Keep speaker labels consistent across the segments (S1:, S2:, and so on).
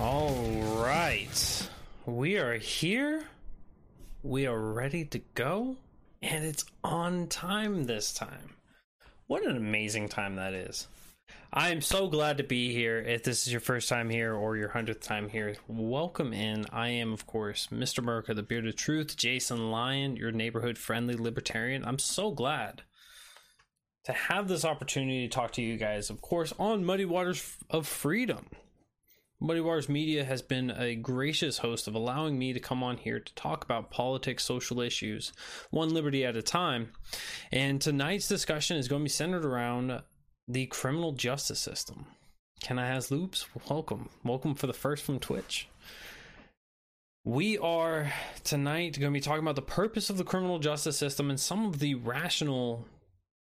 S1: All right. We are here. We are ready to go. And it's on time this time. What an amazing time that is. I am so glad to be here. If this is your first time here or your hundredth time here, welcome in. I am, of course, Mr. Merca, the Bearded Truth, Jason Lyon, your neighborhood friendly libertarian. I'm so glad to have this opportunity to talk to you guys, of course, on Muddy Waters of Freedom. Muddy Waters Media has been a gracious host of allowing me to come on here to talk about politics, social issues, one liberty at a time. And tonight's discussion is going to be centered around the criminal justice system. Can I ask Loops? Welcome. Welcome for the first from Twitch. We are tonight going to be talking about the purpose of the criminal justice system and some of the rational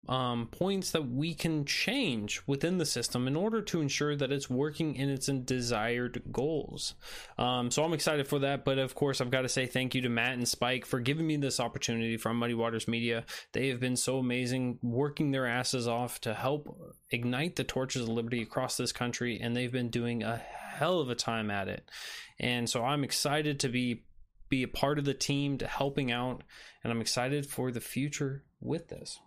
S1: um, points that we can change within the system in order to ensure that it's working in its desired goals. Um, so I'm excited for that. But of course, I've got to say thank you to Matt and Spike for giving me this opportunity from Muddy Waters Media. They have been so amazing, working their asses off to help ignite the torches of liberty across this country, and they've been doing a hell of a time at it. And so I'm excited to be be a part of the team to helping out and I'm excited for the future with this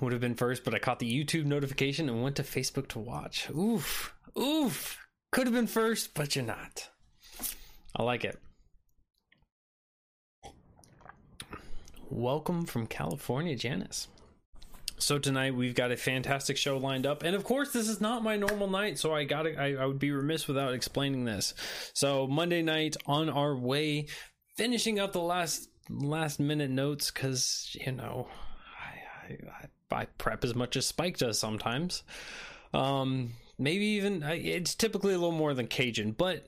S1: would have been first, but I caught the YouTube notification and went to Facebook to watch. Oof, oof. Could have been first, but you're not. I like it. Welcome from California, Janice. So tonight we've got a fantastic show lined up, and of course this is not my normal night, so I got I, I would be remiss without explaining this. So Monday night on our way, finishing up the last last minute notes because you know I, I, prep as much as Spike does sometimes. Um, maybe even it's typically a little more than Cajun, but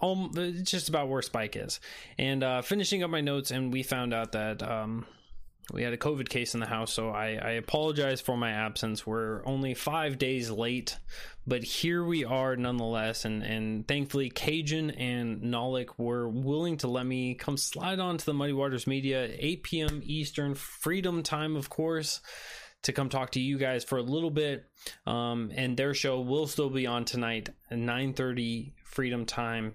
S1: um, it's just about where Spike is. And uh, finishing up my notes, and we found out that um, we had a COVID case in the house, so I, I apologize for my absence. We're only five days late, but here we are nonetheless. And, and thankfully, Cajun and Nolik were willing to let me come slide on to the Muddy Waters Media, 8 p.m. Eastern, freedom time, of course, to come talk to you guys for a little bit. Um, and their show will still be on tonight at 9:30 Freedom Time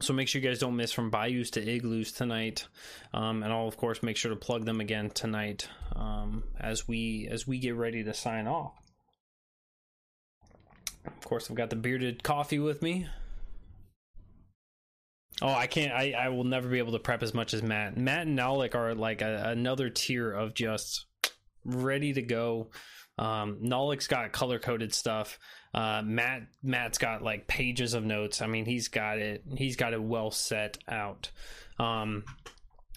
S1: so make sure you guys don't miss from bayous to igloos tonight, um, and I'll of course make sure to plug them again tonight um, as we as we get ready to sign off. Of course, I've got the bearded coffee with me. Oh, I can't. I, I will never be able to prep as much as Matt. Matt and Nalik are like a, another tier of just ready to go. Um, Nolik's got color coded stuff. Uh, Matt Matt's got like pages of notes. I mean, he's got it. He's got it well set out. Um,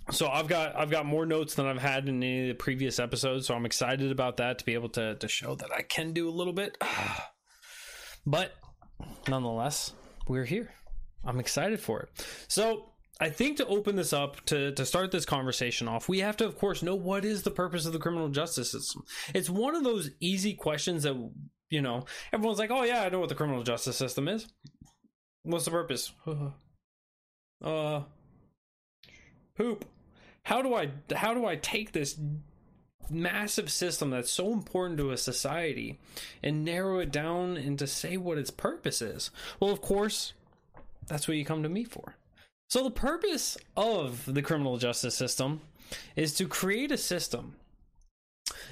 S1: so I've got I've got more notes than I've had in any of the previous episodes. So I'm excited about that to be able to to show that I can do a little bit. but nonetheless, we're here. I'm excited for it. So I think to open this up to to start this conversation off, we have to, of course, know what is the purpose of the criminal justice system. It's one of those easy questions that you know everyone's like, "Oh yeah, I know what the criminal justice system is. What's the purpose?" uh, poop. How do I how do I take this massive system that's so important to a society and narrow it down and to say what its purpose is? Well, of course, that's what you come to me for. So, the purpose of the criminal justice system is to create a system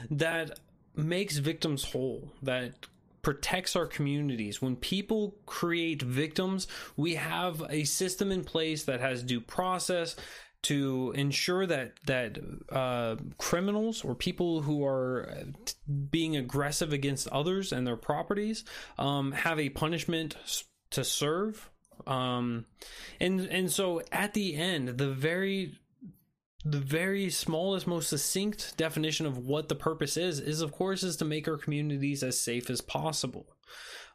S1: that makes victims whole, that protects our communities. When people create victims, we have a system in place that has due process to ensure that that uh, criminals or people who are being aggressive against others and their properties um, have a punishment to serve um, and and so at the end, the very the very smallest, most succinct definition of what the purpose is is, of course, is to make our communities as safe as possible.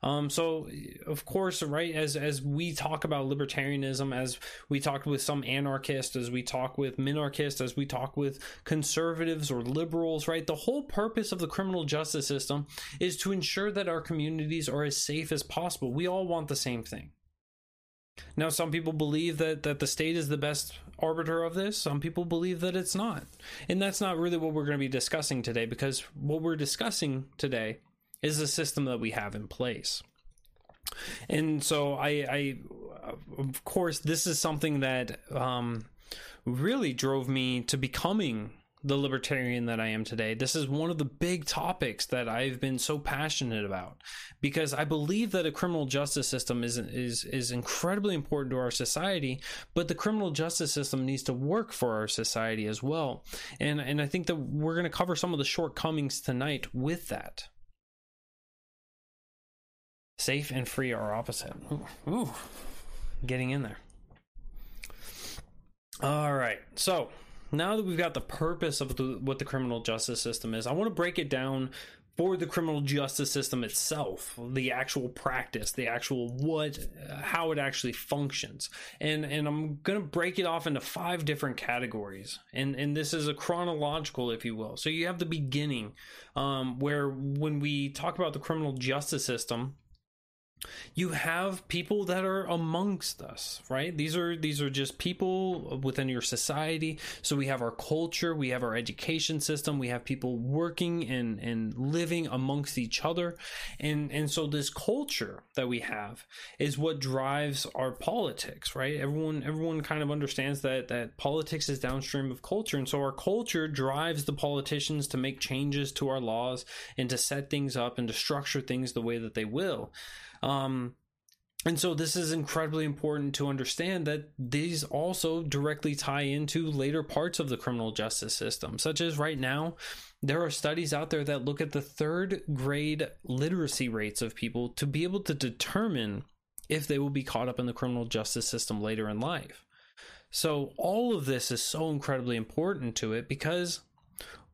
S1: Um, so, of course, right as as we talk about libertarianism, as we talk with some anarchists, as we talk with minarchists, as we talk with conservatives or liberals, right, the whole purpose of the criminal justice system is to ensure that our communities are as safe as possible. We all want the same thing. Now, some people believe that, that the state is the best arbiter of this. Some people believe that it's not. And that's not really what we're going to be discussing today because what we're discussing today is the system that we have in place. and so I, I, of course, this is something that um, really drove me to becoming the libertarian that I am today. This is one of the big topics that I've been so passionate about because I believe that a criminal justice system is is is incredibly important to our society, but the criminal justice system needs to work for our society as well. And and I think that we're going to cover some of the shortcomings tonight with that. Safe and free are opposite. Ooh, ooh. getting in there. All right. So, now that we've got the purpose of the, what the criminal justice system is, I want to break it down for the criminal justice system itself, the actual practice, the actual what, how it actually functions, and and I'm gonna break it off into five different categories, and and this is a chronological, if you will. So you have the beginning, um, where when we talk about the criminal justice system, you have people that are amongst us right? These are these are just people within your society. So we have our culture we have our education system we have people working and and living amongst each other. And and so this culture that we have is what drives our politics right? Everyone everyone kind of understands that that politics is downstream of culture. And so our culture drives the politicians to make changes to our laws and to set things up and to structure things the way that they will um, and so this is incredibly important to understand that these also directly tie into later parts of the criminal justice system, such as right now, there are studies out there that look at the third grade literacy rates of people to be able to determine if they will be caught up in the criminal justice system later in life. So all of this is so incredibly important to it because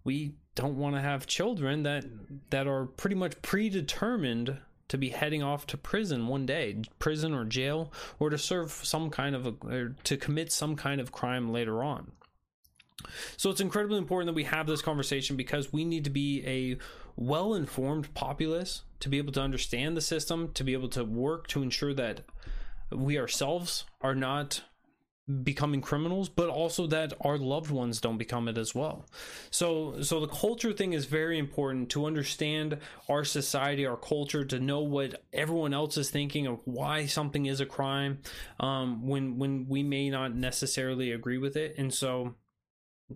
S1: we don't want to have children that that are pretty much predetermined to be heading off to prison one day, prison or jail, or to serve some kind of a, or to commit some kind of crime later on. So it's incredibly important that we have this conversation because we need to be a well informed populace to be able to understand the system, to be able to work to ensure that we ourselves are not becoming criminals but also that our loved ones don't become it as well. So so the culture thing is very important to understand our society our culture to know what everyone else is thinking of why something is a crime um, when when we may not necessarily agree with it. And so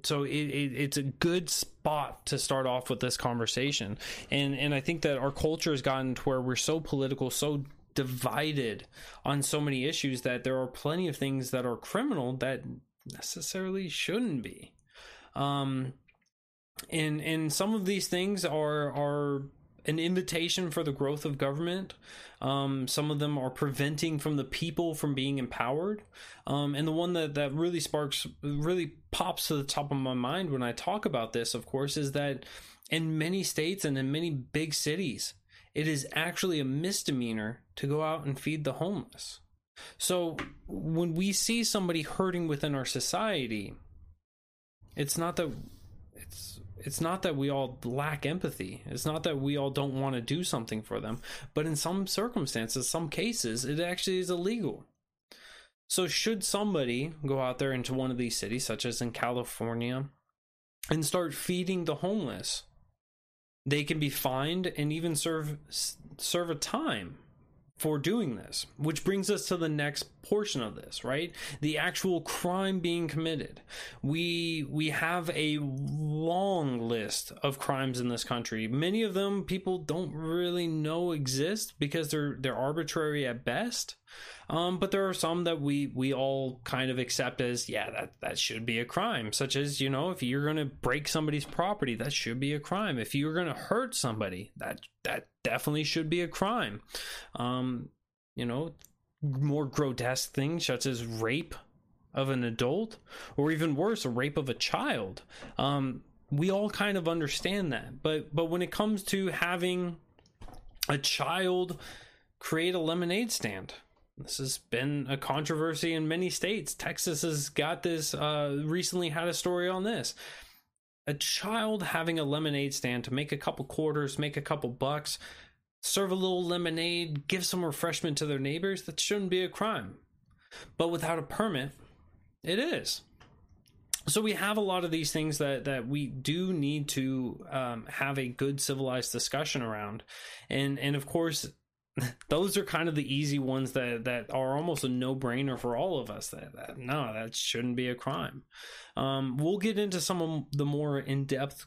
S1: so it, it, it's a good spot to start off with this conversation. And and i think that our culture has gotten to where we're so political so divided on so many issues that there are plenty of things that are criminal that necessarily shouldn't be. Um, and and some of these things are are an invitation for the growth of government. Um, some of them are preventing from the people from being empowered. Um, and the one that, that really sparks, really pops to the top of my mind when I talk about this, of course, is that in many states and in many big cities, it is actually a misdemeanor to go out and feed the homeless. So when we see somebody hurting within our society, it's not that it's it's not that we all lack empathy. It's not that we all don't want to do something for them, but in some circumstances, some cases, it actually is illegal. So should somebody go out there into one of these cities such as in California and start feeding the homeless, they can be fined and even serve serve a time for doing this which brings us to the next portion of this right? The actual crime being committed. We we have a long list of crimes in this country. Many of them people don't really know exist because they're they're arbitrary at best um, but there are some that we we all kind of accept as yeah that that should be a crime, such as you know if you're going to break somebody's property, that should be a crime. If you're going to hurt somebody, that that definitely should be a crime. Um, you know, more grotesque things such as rape of an adult, or even worse, a rape of a child. Um, we all kind of understand that, but but when it comes to having a child create a lemonade stand this has been a controversy in many states. Texas has got this, uh, recently had a story on this. A child having a lemonade stand to make a couple quarters, make a couple bucks, serve a little lemonade, give some refreshment to their neighbors, that shouldn't be a crime. But without a permit, it is. So we have a lot of these things that that we do need to um, have a good civilized discussion around, and and of course those are kind of the easy ones that that are almost a no-brainer for all of us. That, that no that shouldn't be a crime. Um, we'll get into some of the more in-depth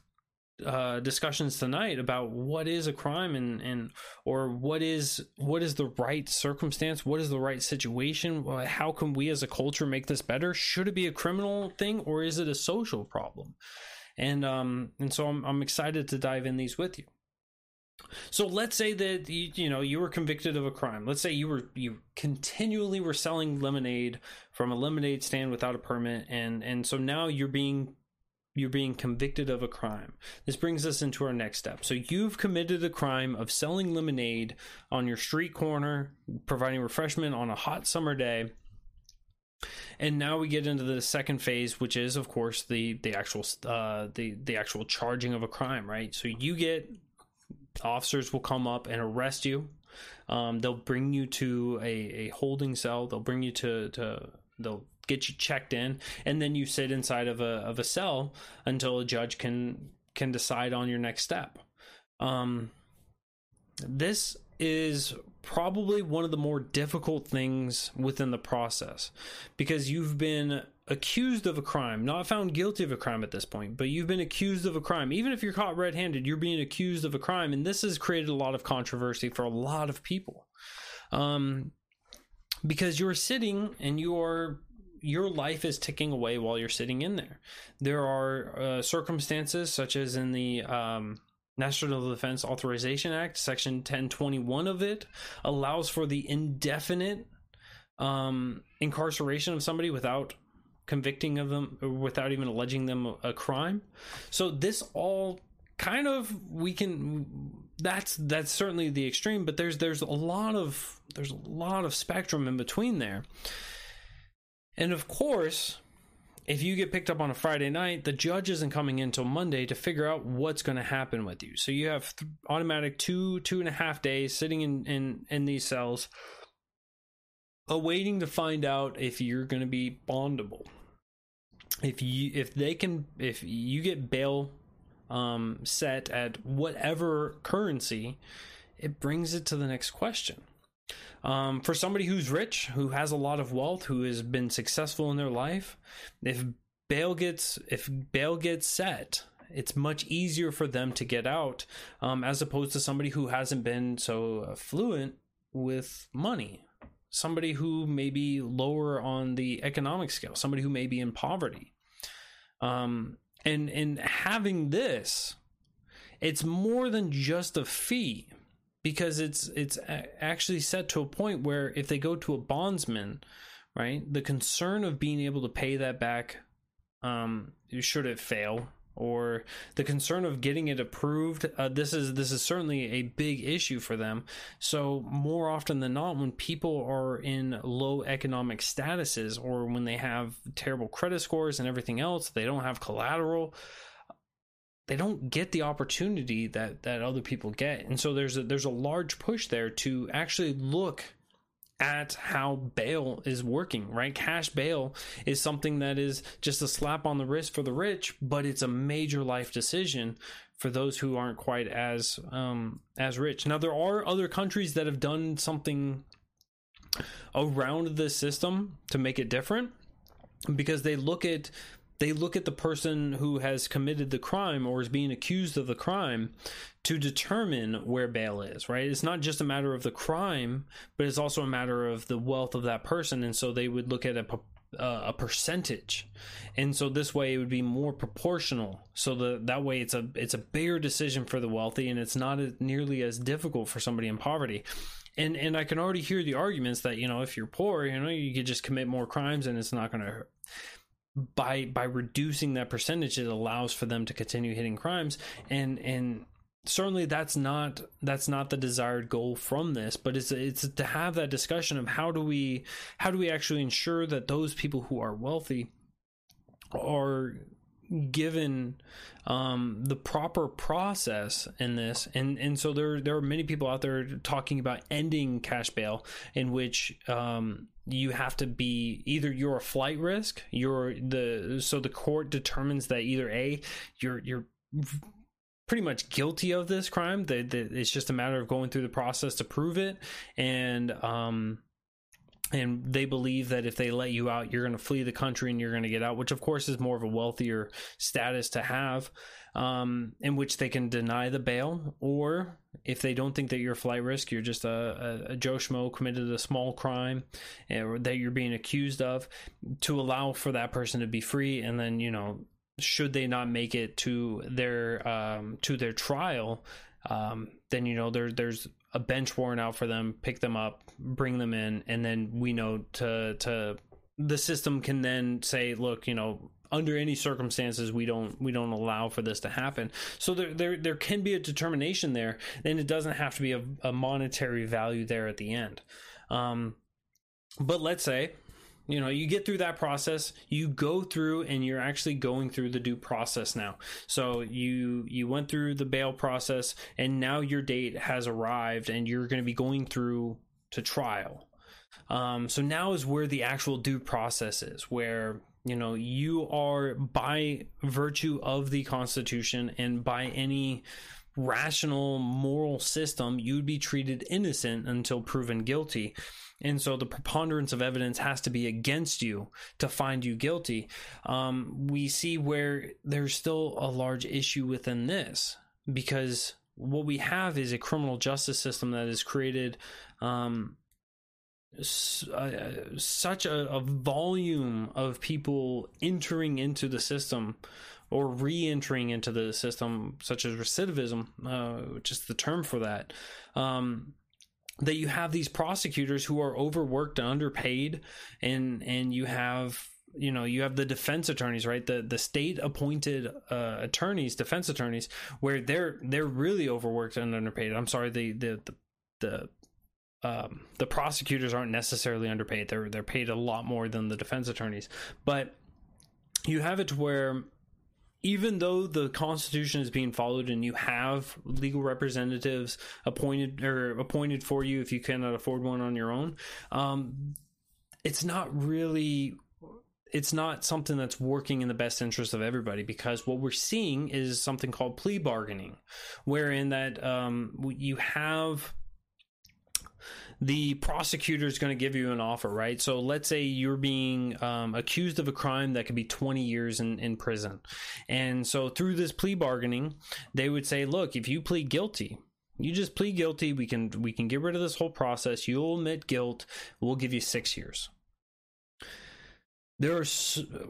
S1: uh, discussions tonight about what is a crime and and or what is what is the right circumstance? What is the right situation? How can we as a culture make this better? Should it be a criminal thing or is it a social problem? And um and so I'm, I'm excited to dive in these with you so let's say that you, you know you were convicted of a crime. Let's say you were you continually were selling lemonade from a lemonade stand without a permit, and and so now you're being you're being convicted of a crime. This brings us into our next step. So you've committed a crime of selling lemonade on your street corner, providing refreshment on a hot summer day. And now we get into the second phase, which is, of course, the the actual uh, the the actual charging of a crime, right? So you get officers will come up and arrest you. Um, they'll bring you to a, a holding cell. They'll bring you to, to they'll get you checked in, and then you sit inside of a of a cell until a judge can can decide on your next step. Um, this is probably one of the more difficult things within the process because you've been accused of a crime, not found guilty of a crime at this point, but you've been accused of a crime. Even if you're caught red handed, you're being accused of a crime. And this has created a lot of controversy for a lot of people. Um, because you're sitting and you're your life is ticking away while you're sitting in there. There are uh, circumstances such as in the um, National Defense Authorization Act, Section 1021 of it allows for the indefinite um, incarceration of somebody without convicting of them without even alleging them a crime. So this all kind of we can that's that's certainly the extreme but there's there's a lot of there's a lot of spectrum in between there. And of course if you get picked up on a friday night the judge isn't coming in until monday to figure out what's going to happen with you. So you have th- automatic two two and a half days sitting in in in these cells awaiting to find out if you're going to be bondable if you if they can if you get bail um, set at whatever currency, it brings it to the next question. Um, for somebody who's rich, who has a lot of wealth, who has been successful in their life, if bail gets if bail gets set, it's much easier for them to get out um, as opposed to somebody who hasn't been so fluent with money somebody who may be lower on the economic scale, somebody who may be in poverty. Um, and and having this, it's more than just a fee because it's it's actually set to a point where if they go to a bondsman, right, the concern of being able to pay that back, um, should it fail, or the concern of getting it approved uh, this is this is certainly a big issue for them. So more often than not when people are in low economic statuses or when they have terrible credit scores and everything else they don't have collateral they don't get the opportunity that that other people get. And so there's a there's a large push there to actually look at how bail is working, right? Cash bail is something that is just a slap on the wrist for the rich, but it's a major life decision for those who aren't quite as um, as rich. Now there are other countries that have done something around this system to make it different because they look at they look at the person who has committed the crime or is being accused of the crime to determine where bail is, right? It's not just a matter of the crime, but it's also a matter of the wealth of that person. And so they would look at a, uh, a percentage. And so this way it would be more proportional. So the, that way it's a, it's a bigger decision for the wealthy and it's not nearly as difficult for somebody in poverty and and I can already hear the arguments that you know if you're poor, you know you could just commit more crimes and it's not going to hurt by by reducing that percentage it allows for them to continue hitting crimes. And and certainly that's not that's not the desired goal from this but it's it's to have that discussion of how do we how do we actually ensure that those people who are wealthy are given um, the proper process in this, and and so there there are many people out there talking about ending cash bail, in which um, you have to be either you're a flight risk, you're the so the court determines that either a you're you're pretty much guilty of this crime. That it's just a matter of going through the process to prove it, and um, and they believe that if they let you out, you're going to flee the country and you're going to get out, which of course is more of a wealthier status to have, um, in which they can deny the bail, or if they don't think that you're a flight risk, you're just a, a, a Joe Schmo committed a small crime or that you're being accused of, to allow for that person to be free, and then you know, should they not make it to their um, to their trial, um, then you know there there's a bench warrant out for them, pick them up, bring them in, and then we know to to the system can then say, look, you know, under any circumstances we don't we don't allow for this to happen. So there there there can be a determination there, and it doesn't have to be a, a monetary value there at the end. Um, but let's say you know you get through that process you go through and you're actually going through the due process now so you you went through the bail process and now your date has arrived and you're going to be going through to trial um, so now is where the actual due process is where you know you are by virtue of the constitution and by any rational moral system you'd be treated innocent until proven guilty and so the preponderance of evidence has to be against you to find you guilty. Um, we see where there's still a large issue within this because what we have is a criminal justice system that has created um, uh, such a, a, volume of people entering into the system or re-entering into the system, such as recidivism, uh, is the term for that. Um, that you have these prosecutors who are overworked and underpaid and and you have you know you have the defense attorneys right? The the state appointed uh, attorneys defense attorneys where they're they're really overworked and underpaid. I'm sorry the the the, the um, the prosecutors aren't necessarily underpaid. They're they're paid a lot more than the defense attorneys. But you have it to where even though the constitution is being followed and you have legal representatives appointed or appointed for you if you cannot afford one on your own um, it's not really it's not something that's working in the best interest of everybody because what we're seeing is something called plea bargaining wherein that um, you have the prosecutor is going to give you an offer, right? So let's say you're being um, accused of a crime that could be 20 years in, in prison. And so through this plea bargaining, they would say, look, if you plead guilty, you just plead guilty, we can we can get rid of this whole process. You'll admit guilt, we'll give you 6 years there are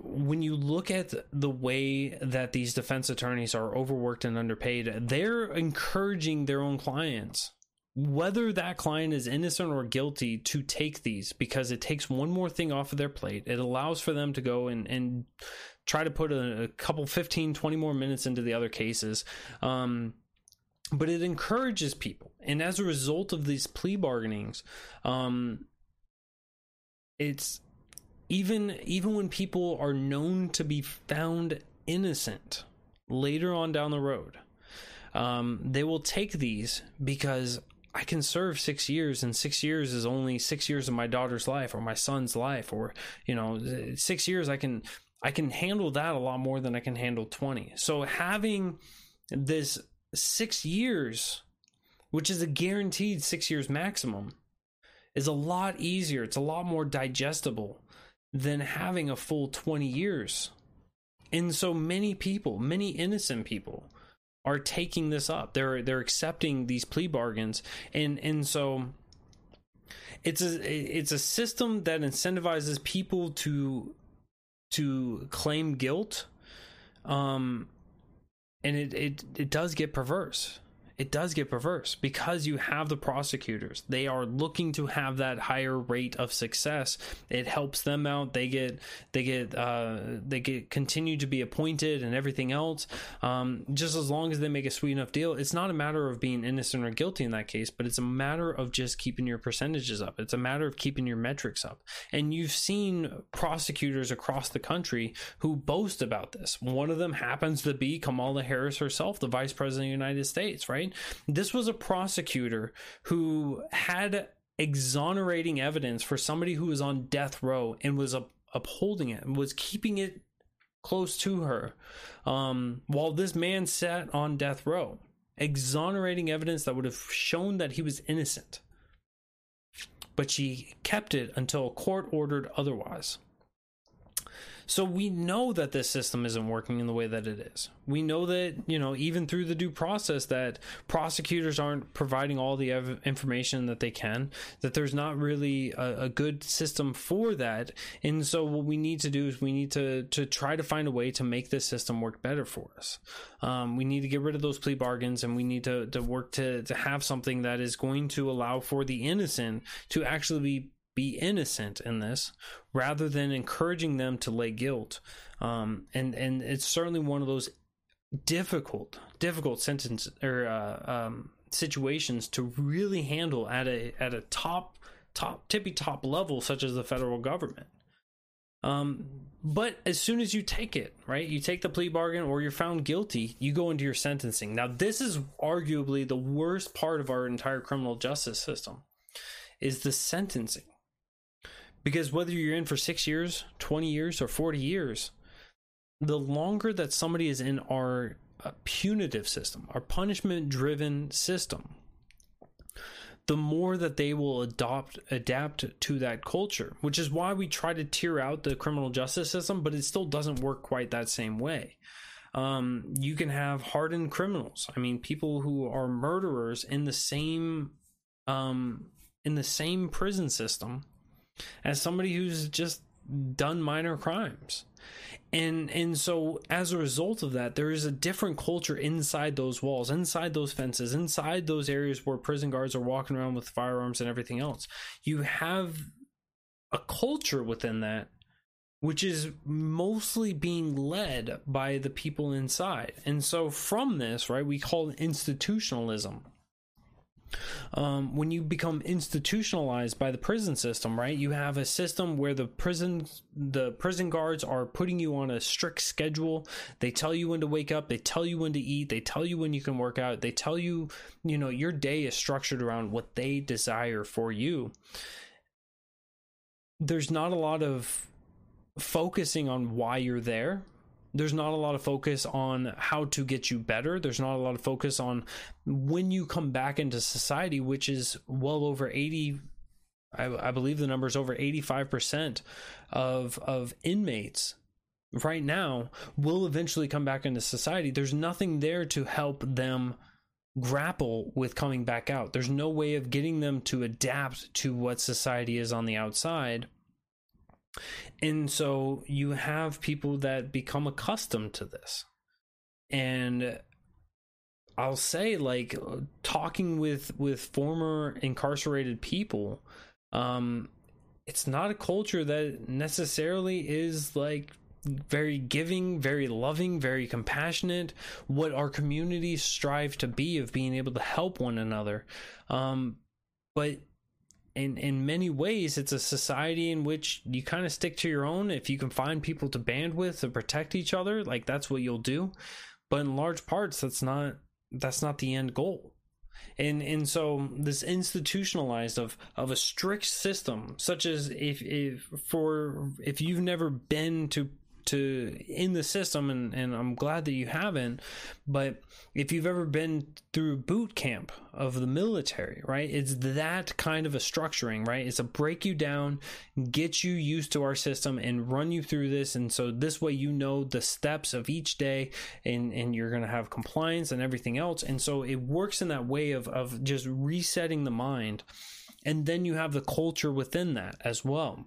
S1: when you look at the way that these defense attorneys are overworked and underpaid they're encouraging their own clients whether that client is innocent or guilty to take these because it takes one more thing off of their plate. It allows for them to go and, and try to put a, a couple 15, 20 more minutes into the other cases. Um, but it encourages people. And as a result of these plea bargainings, um, it's even even when people are known to be found innocent later on down the road, um, they will take these because I can serve six years, and six years is only six years of my daughter's life or my son's life, or you know, six years I can I can handle that a lot more than I can handle twenty. So having this six years, which is a guaranteed six years maximum, is a lot easier. It's a lot more digestible than having a full twenty years. And so many people, many innocent people, are taking this up. They're they're accepting these plea bargains, and and so it's a it's a system that incentivizes people to to claim guilt, um, and it it it does get perverse it does get perverse because you have the prosecutors. They are looking to have that higher rate of success. It helps them out. They get they get uh, they get continue to be appointed and everything else. Um, just as long as they make a sweet enough deal, it's not a matter of being innocent or guilty in that case, but it's a matter of just keeping your percentages up. It's a matter of keeping your metrics up. And you've seen prosecutors across the country who boast about this. One of them happens to be Kamala Harris herself, the Vice President of the United States, right? Right? This was a prosecutor who had exonerating evidence for somebody who was on death row and was up, upholding it and was keeping it close to her um, while this man sat on death row, exonerating evidence that would have shown that he was innocent. But she kept it until court ordered otherwise. So we know that this system isn't working in the way that it is. We know that, you know, even through the due process, that prosecutors aren't providing all the ev- information that they can, that there's not really a, a, good system for that. And so what we need to do is we need to, to try to find a way to make this system work better for us. Um, we need to get rid of those plea bargains and we need to, to work to, to have something that is going to allow for the innocent to actually be be innocent in this rather than encouraging them to lay guilt. Um, and and it's certainly one of those difficult difficult sentence or uh, um, situations to really handle at a at a top top tippy top level such as the federal government. Um, but as soon as you take it, right, you take the plea bargain or you're found guilty, you go into your sentencing. Now, this is arguably the worst part of our entire criminal justice system is the sentencing. Because whether you're in for six years, 20 years, or 40 years, the longer that somebody is in our uh, punitive system, our punishment driven system, the more that they will adopt adapt to that culture which is why we try to tear out the criminal justice system but it still doesn't work quite that same way. Um, you can have hardened criminals. I mean people who are murderers in the same um, in the same prison system as somebody who's just done minor crimes. And and so as a result of that there is a different culture inside those walls inside those fences inside those areas where prison guards are walking around with firearms and everything else. You have a culture within that which is mostly being led by the people inside. And so from this right we call it institutionalism um, when you become institutionalized by the prison system, right? You have a system where the prison the prison guards are putting you on a strict schedule. They tell you when to wake up, they tell you when to eat, they tell you when you can work out, they tell you, you know, your day is structured around what they desire for you. There's not a lot of focusing on why you're there there's not a lot of focus on how to get you better. There's not a lot of focus on when you come back into society, which is well over 80 I, I believe the number is over 85% of of inmates right now will eventually come back into society. There's nothing there to help them grapple with coming back out. There's no way of getting them to adapt to what society is on the outside and so you have people that become accustomed to this. And I'll say like talking with with former incarcerated people um it's not a culture that necessarily is like very giving, very loving, very compassionate, what our communities strive to be of being able to help one another. Um, but in in many ways it's a society in which you kind of stick to your own. If you can find people to band with to protect each other like that's what you'll do. But in large parts that's not that's not the end goal. And and so this institutionalized of of a strict system such as if if for if you've never been to to in the system and, and I'm glad that you haven't but if you've ever been through boot camp of the military right it's that kind of a structuring right? It's a break you down get you used to our system and run you through this and so this way you know the steps of each day and and you're going to have compliance and everything else and so it works in that way of of just resetting the mind and then you have the culture within that as well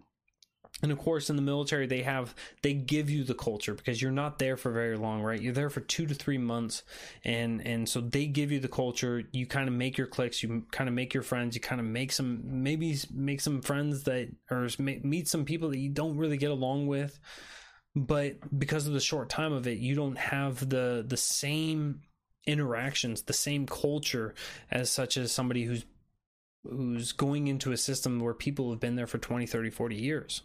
S1: and of course in the military they have they give you the culture because you're not there for very long right? You're there for two to three months. And and so they give you the culture. You kind of make your cliques you kind of make your friends. You kind of make some maybe make some friends that or meet some people that you don't really get along with. But because of the short time of it you don't have the the same interactions the same culture as such as somebody who's who's going into a system where people have been there for 20 30 40 years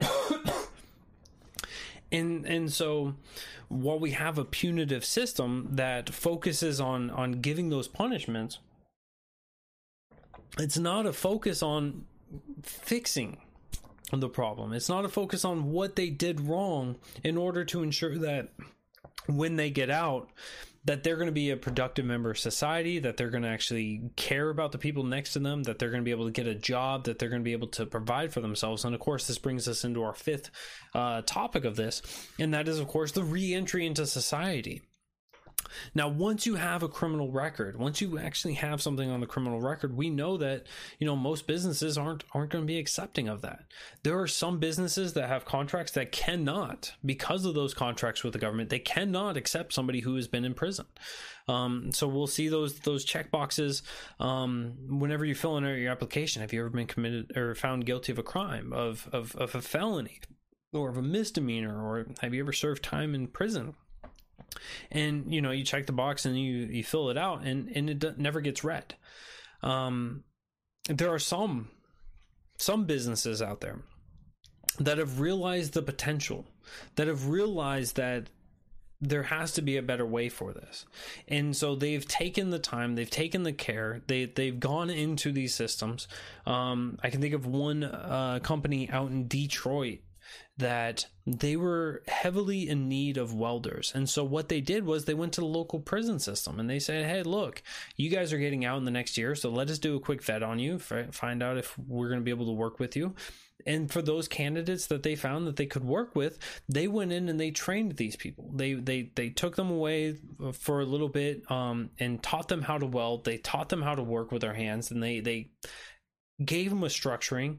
S1: and and so while we have a punitive system that focuses on on giving those punishments it's not a focus on fixing the problem. It's not a focus on what they did wrong in order to ensure that when they get out, that they're going to be a productive member of society, that they're going to actually care about the people next to them, that they're going to be able to get a job, that they're going to be able to provide for themselves. And of course, this brings us into our fifth uh, topic of this, and that is, of course, the reentry into society. Now, once you have a criminal record, once you actually have something on the criminal record, we know that you know most businesses aren't aren't going to be accepting of that. There are some businesses that have contracts that cannot, because of those contracts with the government, they cannot accept somebody who has been in prison. Um, so we'll see those those check boxes um, whenever you fill in your application. Have you ever been committed or found guilty of a crime of of, of a felony? Or of a misdemeanor, or have you ever served time in prison? And you know you check the box and you you fill it out and and it never gets read. Um there are some some businesses out there that have realized the potential that have realized that there has to be a better way for this. And so they've taken the time they've taken the care they they've gone into these systems. Um, i can think of one uh, company out in detroit that they were heavily in need of welders. And so what they did was they went to the local prison system and they said, "Hey, look, you guys are getting out in the next year, so let us do a quick vet on you, find out if we're going to be able to work with you." And for those candidates that they found that they could work with, they went in and they trained these people. They they they took them away for a little bit um, and taught them how to weld. They taught them how to work with their hands, and they they gave them a structuring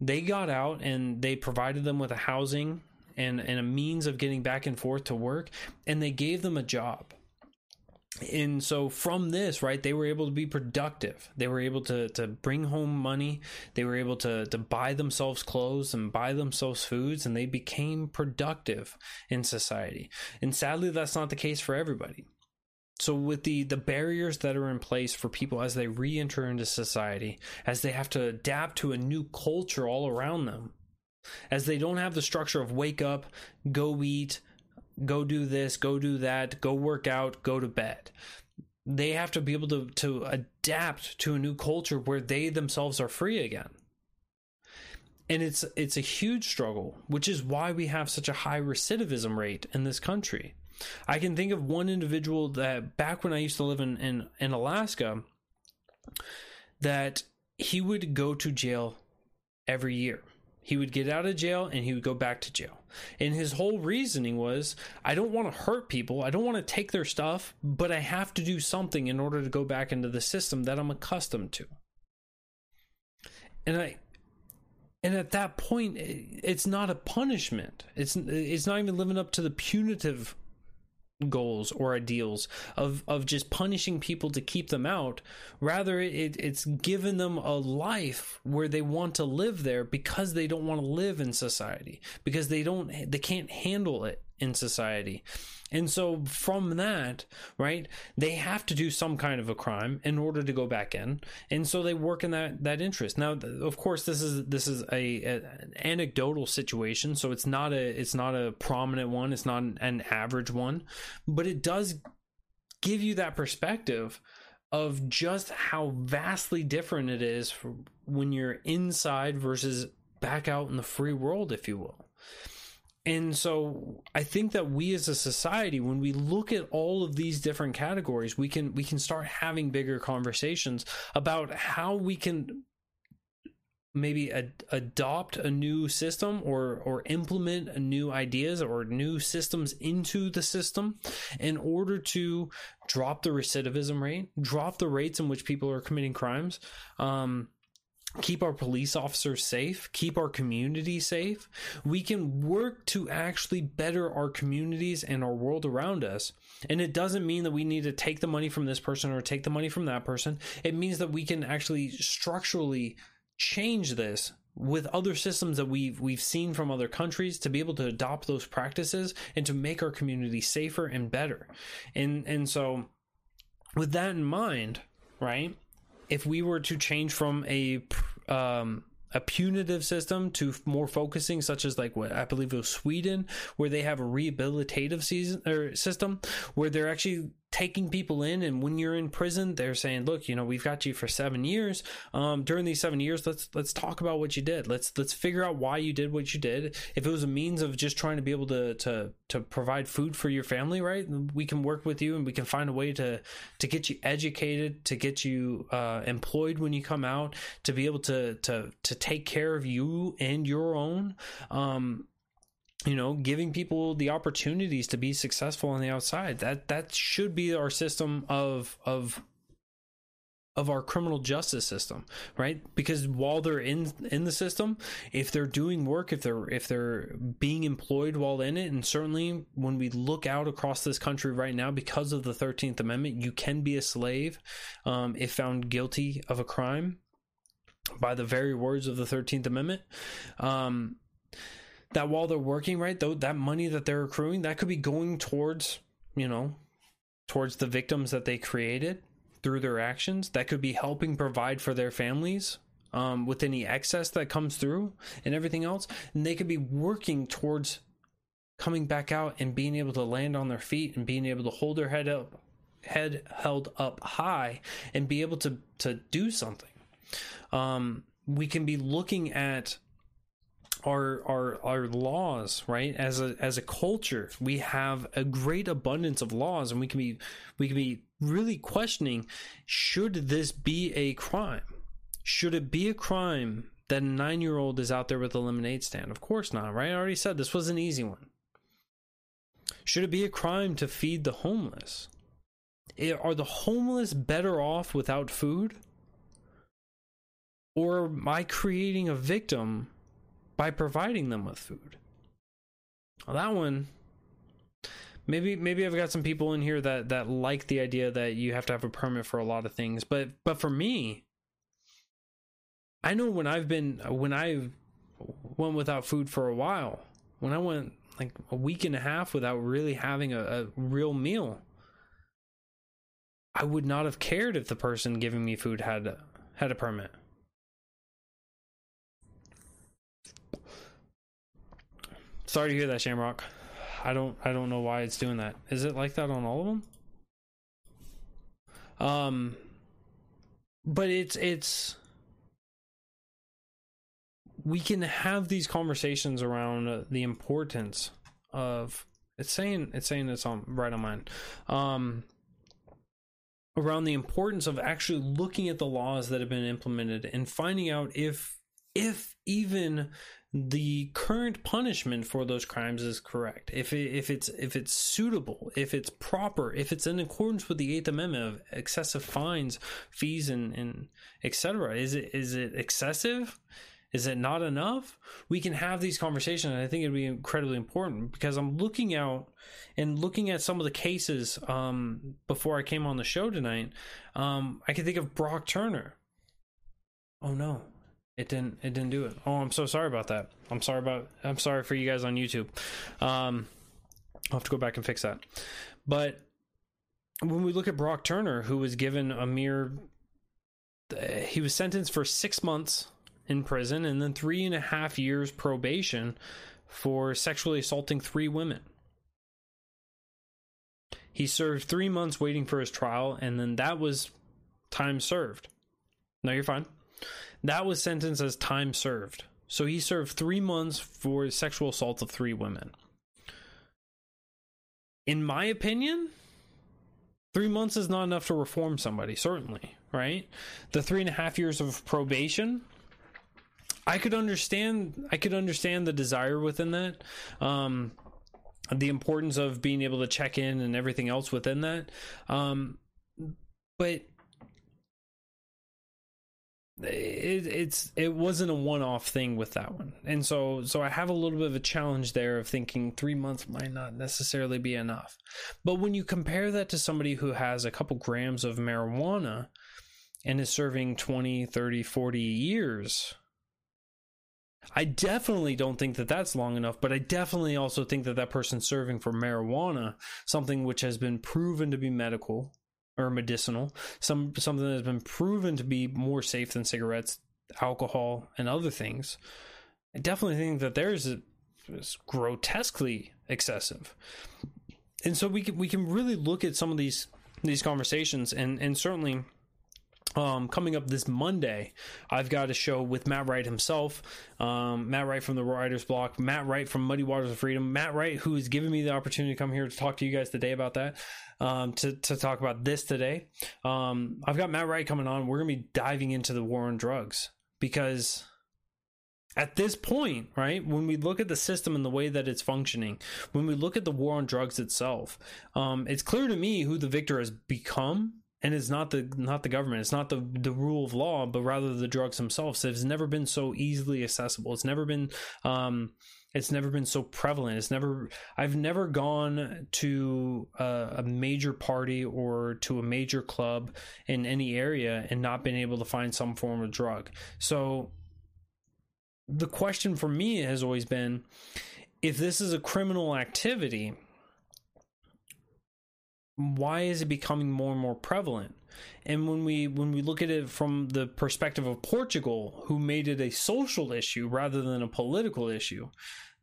S1: they got out and they provided them with a housing and, and a means of getting back and forth to work, and they gave them a job. And so from this, right, they were able to be productive. They were able to to bring home money. They were able to to buy themselves clothes and buy themselves foods, and they became productive in society. And sadly, that's not the case for everybody. So with the the barriers that are in place for people as they re-enter into society, as they have to adapt to a new culture all around them, as they don't have the structure of wake up, go eat, go do this, go do that, go work out, go to bed. They have to be able to to adapt to a new culture where they themselves are free again. And it's it's a huge struggle, which is why we have such a high recidivism rate in this country I can think of one individual that back when I used to live in, in, in Alaska, that he would go to jail every year. He would get out of jail and he would go back to jail. And his whole reasoning was I don't want to hurt people. I don't want to take their stuff, but I have to do something in order to go back into the system that I'm accustomed to. And I and at that point it's not a punishment. It's it's not even living up to the punitive goals or ideals of of just punishing people to keep them out. Rather it, it's given them a life where they want to live there because they don't want to live in society because they don't they can't handle it in society and so from that, right, they have to do some kind of a crime in order to go back in. And so they work in that that interest. Now, of course, this is this is a, a an anecdotal situation, so it's not a it's not a prominent one, it's not an, an average one, but it does give you that perspective of just how vastly different it is when you're inside versus back out in the free world, if you will. And so I think that we as a society, when we look at all of these different categories, we can we can start having bigger conversations about how we can maybe ad- adopt a new system or or implement new ideas or new systems into the system in order to drop the recidivism rate, drop the rates in which people are committing crimes. Um, keep our police officers safe, keep our community safe. We can work to actually better our communities and our world around us. And it doesn't mean that we need to take the money from this person or take the money from that person. It means that we can actually structurally change this with other systems that we've we've seen from other countries to be able to adopt those practices and to make our community safer and better. And and so with that in mind, right? If we were to change from a um, a punitive system to more focusing, such as like what I believe it was Sweden, where they have a rehabilitative season or system where they're actually taking people in and when you're in prison they're saying look you know we've got you for seven years. Um, during these seven years let's let's talk about what you did. Let's let's figure out why you did what you did. If it was a means of just trying to be able to to to provide food for your family right we can work with you and we can find a way to to get you educated to get you uh, employed when you come out to be able to to to take care of you and your own. Um, you know giving people the opportunities to be successful on the outside. That that should be our system of of of our criminal justice system right? Because while they're in in the system if they're doing work if they're if they're being employed while in it and certainly when we look out across this country right now because of the 13th amendment you can be a slave um, if found guilty of a crime. By the very words of the 13th amendment um, that while they're working right though that money that they're accruing that could be going towards you know towards the victims that they created through their actions. That could be helping provide for their families um, with any excess that comes through and everything else. And they could be working towards coming back out and being able to land on their feet and being able to hold their head up head held up high and be able to to do something. Um, we can be looking at our our our laws right? As a as a culture we have a great abundance of laws and we can be we can be really questioning should this be a crime? Should it be a crime that a nine year old is out there with a lemonade stand? Of course not right? I already said this was an easy one. Should it be a crime to feed the homeless? Eh, are the homeless better off without food? Or am i creating a victim by providing them with food. Well, that one maybe maybe I've got some people in here that that like the idea that you have to have a permit for a lot of things, but but for me I know when I've been when I went without food for a while, when I went like a week and a half without really having a, a real meal, I would not have cared if the person giving me food had had a permit. Sorry to hear that, Shamrock. I don't I don't know why it's doing that. Is it like that on all of them? Um but it's it's we can have these conversations around the importance of it's saying it's saying it's on right on mine. Um around the importance of actually looking at the laws that have been implemented and finding out if if even the current punishment for those crimes is correct. If it, if it's if it's suitable if it's proper if it's in accordance with the eighth amendment of excessive fines fees and and etc is it is it excessive? Is it not enough? We can have these conversations i think it'd be incredibly important because i'm looking out and looking at some of the cases um, before i came on the show tonight. Um, i can think of brock turner. Oh no it didn't. It didn't do it. Oh, I'm so sorry about that. I'm sorry about. I'm sorry for you guys on YouTube. Um, I'll have to go back and fix that. But when we look at Brock Turner, who was given a mere, he was sentenced for six months in prison and then three and a half years probation for sexually assaulting three women. He served three months waiting for his trial, and then that was time served. No, you're fine. That was sentenced as time served. So he served three months for sexual assault of three women. In my opinion, three months is not enough to reform somebody, certainly, right? The three and a half years of probation. I could understand I could understand the desire within that. Um the importance of being able to check in and everything else within that. Um but it, it's it wasn't a one-off thing with that one. And so so i have a little bit of a challenge there of thinking three months might not necessarily be enough. But when you compare that to somebody who has a couple grams of marijuana and is serving 20 30 40 years i definitely don't think that that's long enough but i definitely also think that that person serving for marijuana something which has been proven to be medical or medicinal, some something that has been proven to be more safe than cigarettes, alcohol, and other things. I definitely think that theirs is grotesquely excessive. And so we can we can really look at some of these these conversations and and certainly um, coming up this Monday, I've got a show with Matt Wright himself, um, Matt Wright from the Writers Block, Matt Wright from Muddy Waters of Freedom, Matt Wright who has given me the opportunity to come here to talk to you guys today about that, um, to to talk about this today. Um, I've got Matt Wright coming on. We're gonna be diving into the war on drugs because at this point, right, when we look at the system and the way that it's functioning, when we look at the war on drugs itself, um, it's clear to me who the victor has become and it's not the not the government it's not the the rule of law but rather the drugs themselves it's never been so easily accessible it's never been um it's never been so prevalent. It's never i've never gone to a, a, major party or to a major club in any area and not been able to find some form of drug. So the question for me has always been if this is a criminal activity why is it becoming more and more prevalent? And when we when we look at it from the perspective of Portugal who made it a social issue rather than a political issue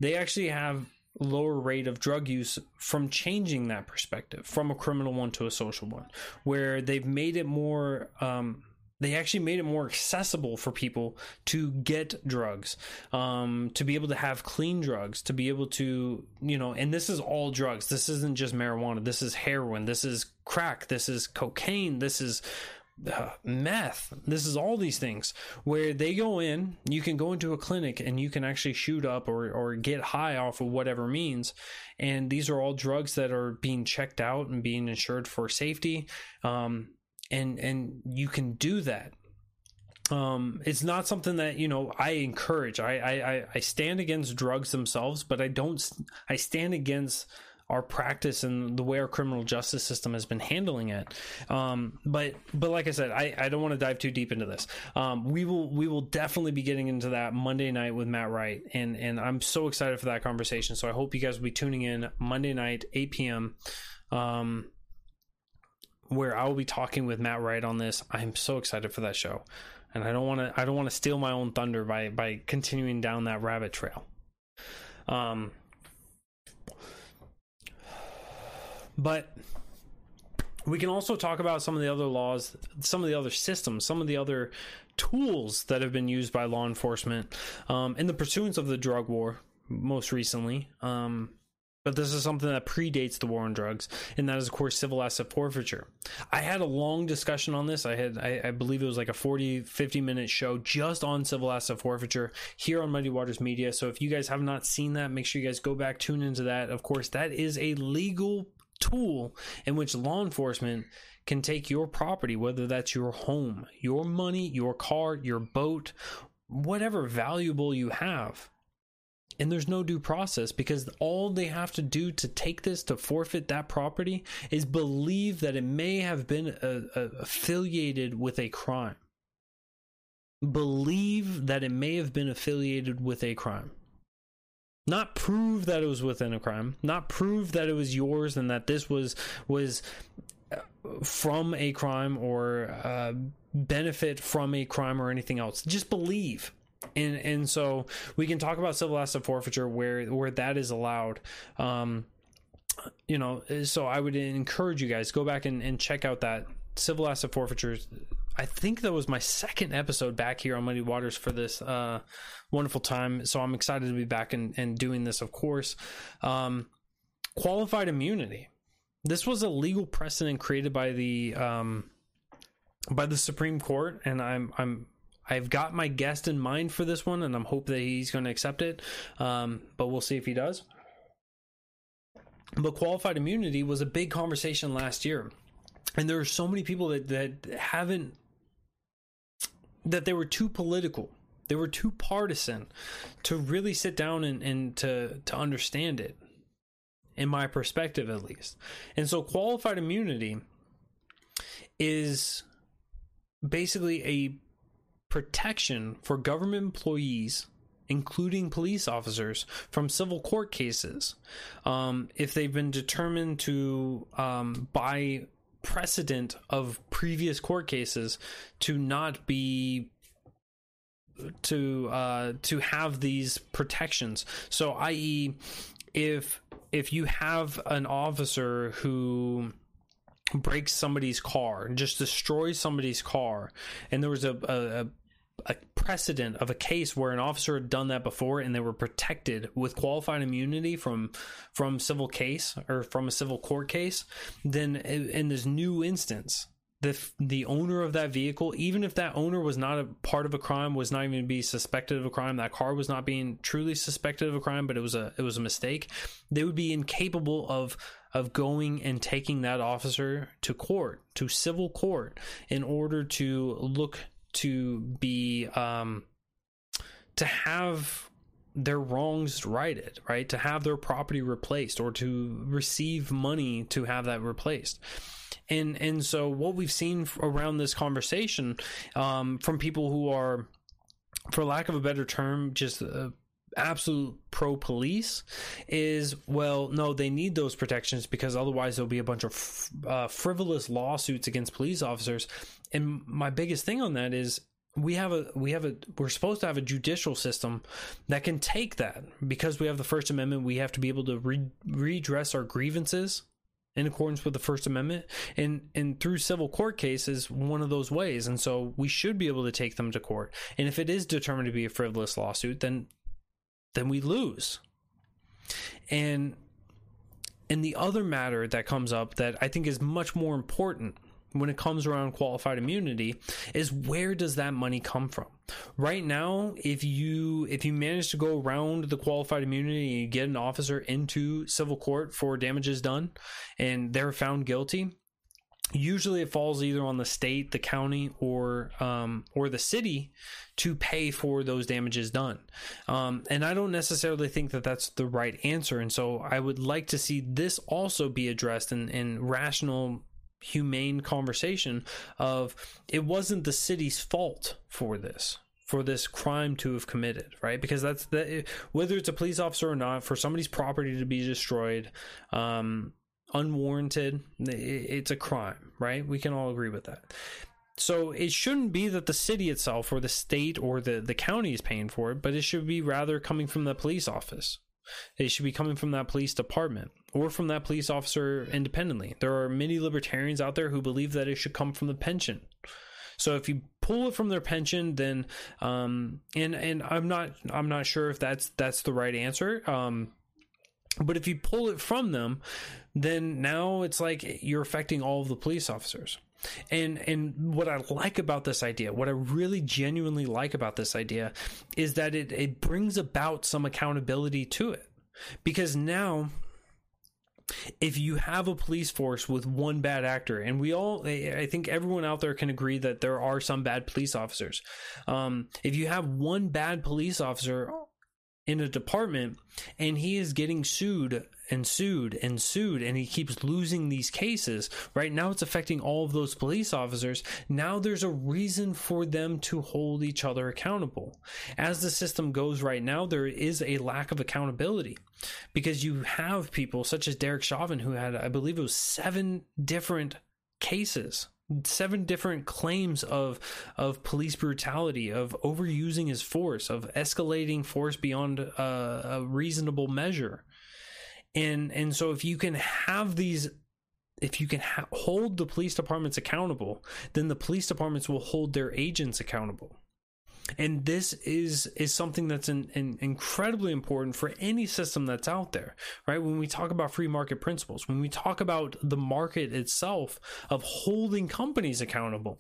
S1: they actually have lower rate of drug use from changing that perspective from a criminal one to a social one where they've made it more um, they actually made it more accessible for people to get drugs, um, to be able to have clean drugs, to be able to, you know, and this is all drugs. This isn't just marijuana. This is heroin. This is crack. This is cocaine. This is uh, meth. This is all these things where they go in. You can go into a clinic and you can actually shoot up or or get high off of whatever means. And these are all drugs that are being checked out and being insured for safety. Um, and and you can do that um, it's not something that you know I encourage. I, I I stand against drugs themselves, but I don't. I stand against our practice and the way our criminal justice system has been handling it. Um, but but like I said, I, I don't want to dive too deep into this. Um, we will we will definitely be getting into that Monday night with Matt Wright, and and I'm so excited for that conversation. So I hope you guys will be tuning in Monday night, 8 p.m. Um, where I will be talking with Matt Wright on this. I'm so excited for that show, and I don't want to I don't want to steal my own thunder by by continuing down that rabbit trail. Um, but we can also talk about some of the other laws, some of the other systems, some of the other tools that have been used by law enforcement um, in the pursuance of the drug war. Most recently, um, but this is something that predates the war on drugs, and that is, of course, civil asset forfeiture. I had a long discussion on this. I had, I, I, believe it was like a 40, 50 minute show just on civil asset forfeiture here on Muddy Waters Media. So if you guys have not seen that, make sure you guys go back, tune into that. Of course, that is a legal tool in which law enforcement can take your property, whether that's your home, your money, your car, your boat, whatever valuable you have. And there's no due process because all they have to do to take this to forfeit that property is believe that it may have been a, a, affiliated with a crime. Believe that it may have been affiliated with a crime not prove that it was within a crime. Not prove that it was yours and that this was was uh, from a crime or uh, benefit from a crime or anything else. Just believe. And and so we can talk about civil asset forfeiture where where that is allowed. Um you know so i would encourage you guys go back and, and check out that civil asset forfeiture i think that was my second episode back here on muddy waters for this uh wonderful time so i'm excited to be back and, and doing this of course um qualified immunity this was a legal precedent created by the um by the supreme court and i'm i'm I've got my guest in mind for this one, and I'm hope that he's going to accept it. Um, but we'll see if he does. But qualified immunity was a big conversation last year, and there are so many people that that haven't that they were too political. They were too partisan to really sit down and, and to to understand it, in my perspective at least. And so qualified immunity is basically a protection for government employees including police officers, from civil court cases um, if they've been determined to, um, by precedent of previous court cases, to not be to uh, to have these protections. So, i.e., if if you have an officer who breaks somebody's car just destroys somebody's car and there was a, a, a precedent of a case where an officer had done that before and they were protected with qualified immunity from from civil case or from a civil court case then in this new instance the the owner of that vehicle even if that owner was not a part of a crime was not even be suspected of a crime that car was not being truly suspected of a crime but it was a it was a mistake they would be incapable of of going and taking that officer to court to civil court in order to look to be um, to have their wrongs righted, right? To have their property replaced or to receive money to have that replaced. And and so what we've seen around this conversation um, from people who are, for lack of a better term, just uh, absolute pro police is well no they need those protections because otherwise there'll be a bunch of uh, frivolous lawsuits against police officers and my biggest thing on that is we have a we have a we're supposed to have a judicial system that can take that. Because we have the first amendment we have to be able to re- redress our grievances in accordance with the first amendment. And and through civil court cases one of those ways. And so we should be able to take them to court. And if it is determined to be a frivolous lawsuit then then we lose. And and the other matter that comes up that i think is much more important when it comes around qualified immunity is where does that money come from? Right now if you if you manage to go around the qualified immunity and you get an officer into civil court for damages done and they're found guilty usually it falls either on the state the county or um, or the city to pay for those damages done. Um, and i don't necessarily think that that's the right answer. And so i would like to see this also be addressed in, in rational humane conversation of it wasn't the city's fault for this for this crime to have committed right? Because that's the whether it's a police officer or not for somebody's property to be destroyed um unwarranted it's a crime right? We can all agree with that. So it shouldn't be that the city itself or the state or the the county is paying for it but it should be rather coming from the police office it should be coming from that police department or from that police officer independently. There are many libertarians out there who believe that it should come from the pension. So if you pull it from their pension, then um, and and I'm not I'm not sure if that's that's the right answer. Um, but if you pull it from them, then now it's like you're affecting all of the police officers. And and what I like about this idea, what I really genuinely like about this idea is that it, it brings about some accountability to it. Because now if you have a police force with one bad actor, and we all, I think everyone out there can agree that there are some bad police officers. Um, if you have one bad police officer in a department and he is getting sued and sued and sued and he keeps losing these cases. Right now it's affecting all of those police officers. Now there's a reason for them to hold each other accountable. As the system goes right now there is a lack of accountability because you have people such as Derek Chauvin who had I believe it was seven different cases seven different claims of of police brutality, of overusing his force, of escalating force beyond uh, a reasonable measure. And and so if you can have these if you can ha- hold the police departments accountable, then the police departments will hold their agents accountable and this is is something that's an, an incredibly important for any system that's out there right when we talk about free market principles when we talk about the market itself of holding companies accountable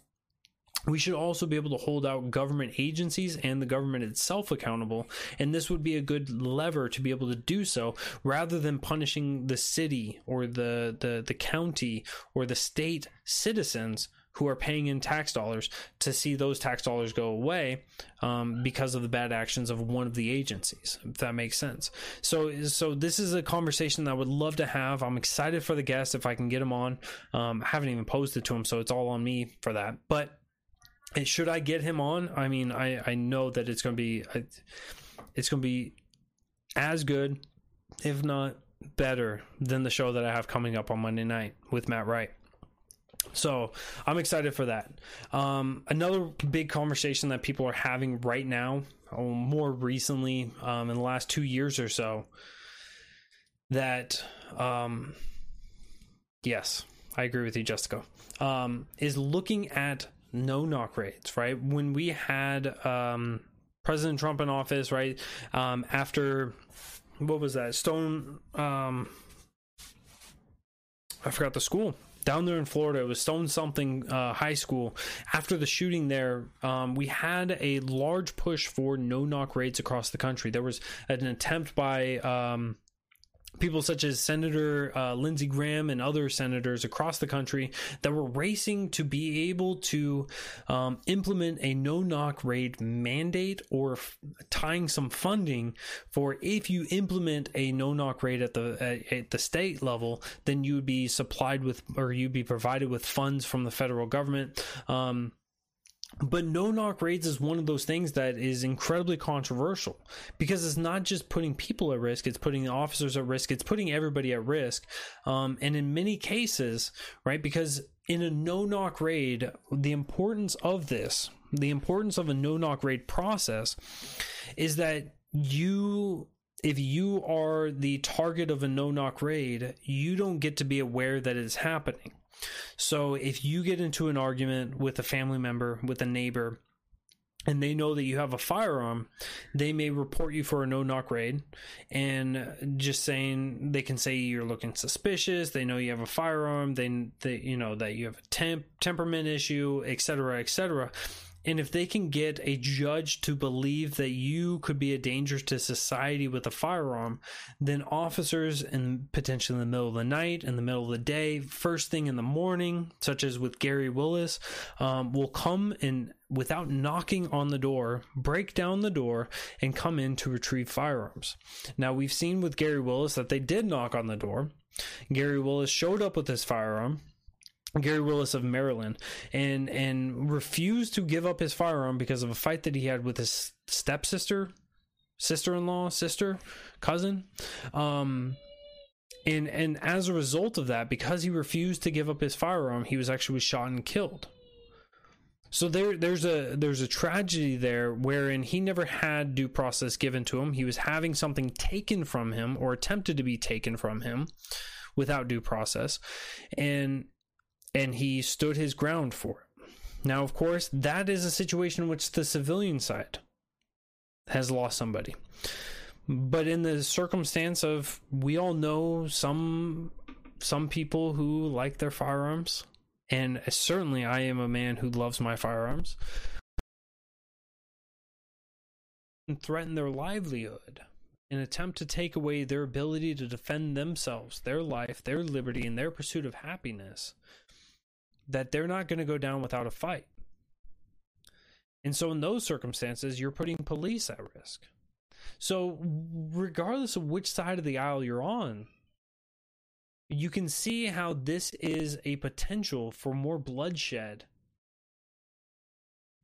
S1: we should also be able to hold out government agencies and the government itself accountable. And this would be a good lever to be able to do so rather than punishing the city or the, the, the county or the state citizens who are paying in tax dollars to see those tax dollars go away um, because of the bad actions of one of the agencies. If that makes sense. So, so this is a conversation that I would love to have. I'm excited for the guest if I can get him on. Um, I haven't even posed it to him, so it's all on me for that. But should I get him on? I mean, I I know that it's going to be it's going to be as good, if not better, than the show that I have coming up on Monday night with Matt Wright. So I'm excited for that. Um, another big conversation that people are having right now, or more recently, um, in the last two years or so, that um, yes, I agree with you, Jessica. Um, is looking at no knock rates. right? When we had um, President Trump in office, right? Um, after what was that? Stone. I forgot the school down there in Florida. It was Stone something uh, high school. After the shooting there, um, we had a large push for no knock raids across the country. There was an attempt by um, people such as Senator uh, Lindsey Graham and other senators across the country that were racing to be able to um, implement a no knock raid mandate or f- tying some funding for if you implement a no knock raid at the at, at the state level, then you would be supplied with or you'd be provided with funds from the federal government. Um, but no knock raids is one of those things that is incredibly controversial because it's not just putting people at risk, it's putting officers at risk, it's putting everybody at risk. Um, and in many cases, right, because in a no knock raid, the importance of this, the importance of a no knock raid process is that you if you are the target of a no knock raid, you don't get to be aware that it's happening. So if you get into an argument with a family member, with a neighbor, and they know that you have a firearm, they may report you for a no knock raid and just saying they can say you're looking suspicious, they know you have a firearm, they, they you know that you have a temp temperament issue, etc., etc. And if they can get a judge to believe that you could be a danger to society with a firearm, then officers, and potentially in the middle of the night, in the middle of the day, first thing in the morning, such as with Gary Willis, um, will come and without knocking on the door, break down the door and come in to retrieve firearms. Now, we've seen with Gary Willis that they did knock on the door. Gary Willis showed up with his firearm Gary Willis of Maryland and and refused to give up his firearm because of a fight that he had with his stepsister, sister-in-law, sister, cousin. Um and and as a result of that, because he refused to give up his firearm, he was actually shot and killed. So there there's a there's a tragedy there wherein he never had due process given to him. He was having something taken from him or attempted to be taken from him without due process. And and he stood his ground for it. Now, of course, that is a situation in which the civilian side has lost somebody. But in the circumstance of we all know some some people who like their firearms, and certainly I am a man who loves my firearms, and threaten their livelihood in attempt to take away their ability to defend themselves, their life, their liberty, and their pursuit of happiness that they're not going to go down without a fight. And so, in those circumstances, you're putting police at risk. So, regardless of which side of the aisle you're on, you can see how this is a potential for more bloodshed.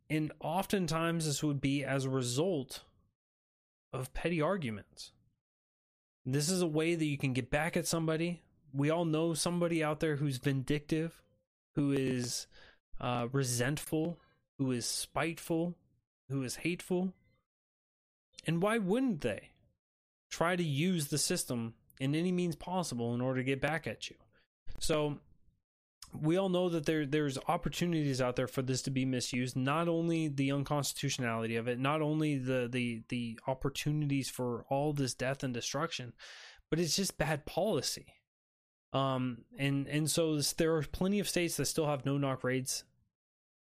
S1: And oftentimes, this would be as a result of petty arguments. This is a way that you can get back at somebody. We all know somebody out there who's vindictive, who is uh, resentful, who is spiteful, who is hateful. And why wouldn't they try to use the system in any means possible in order to get back at you? So we all know that there there's opportunities out there for this to be misused. Not only the unconstitutionality of it, not only the the the opportunities for all this death and destruction, but it's just bad policy. Um, and and so there are plenty of states that still have no knock raids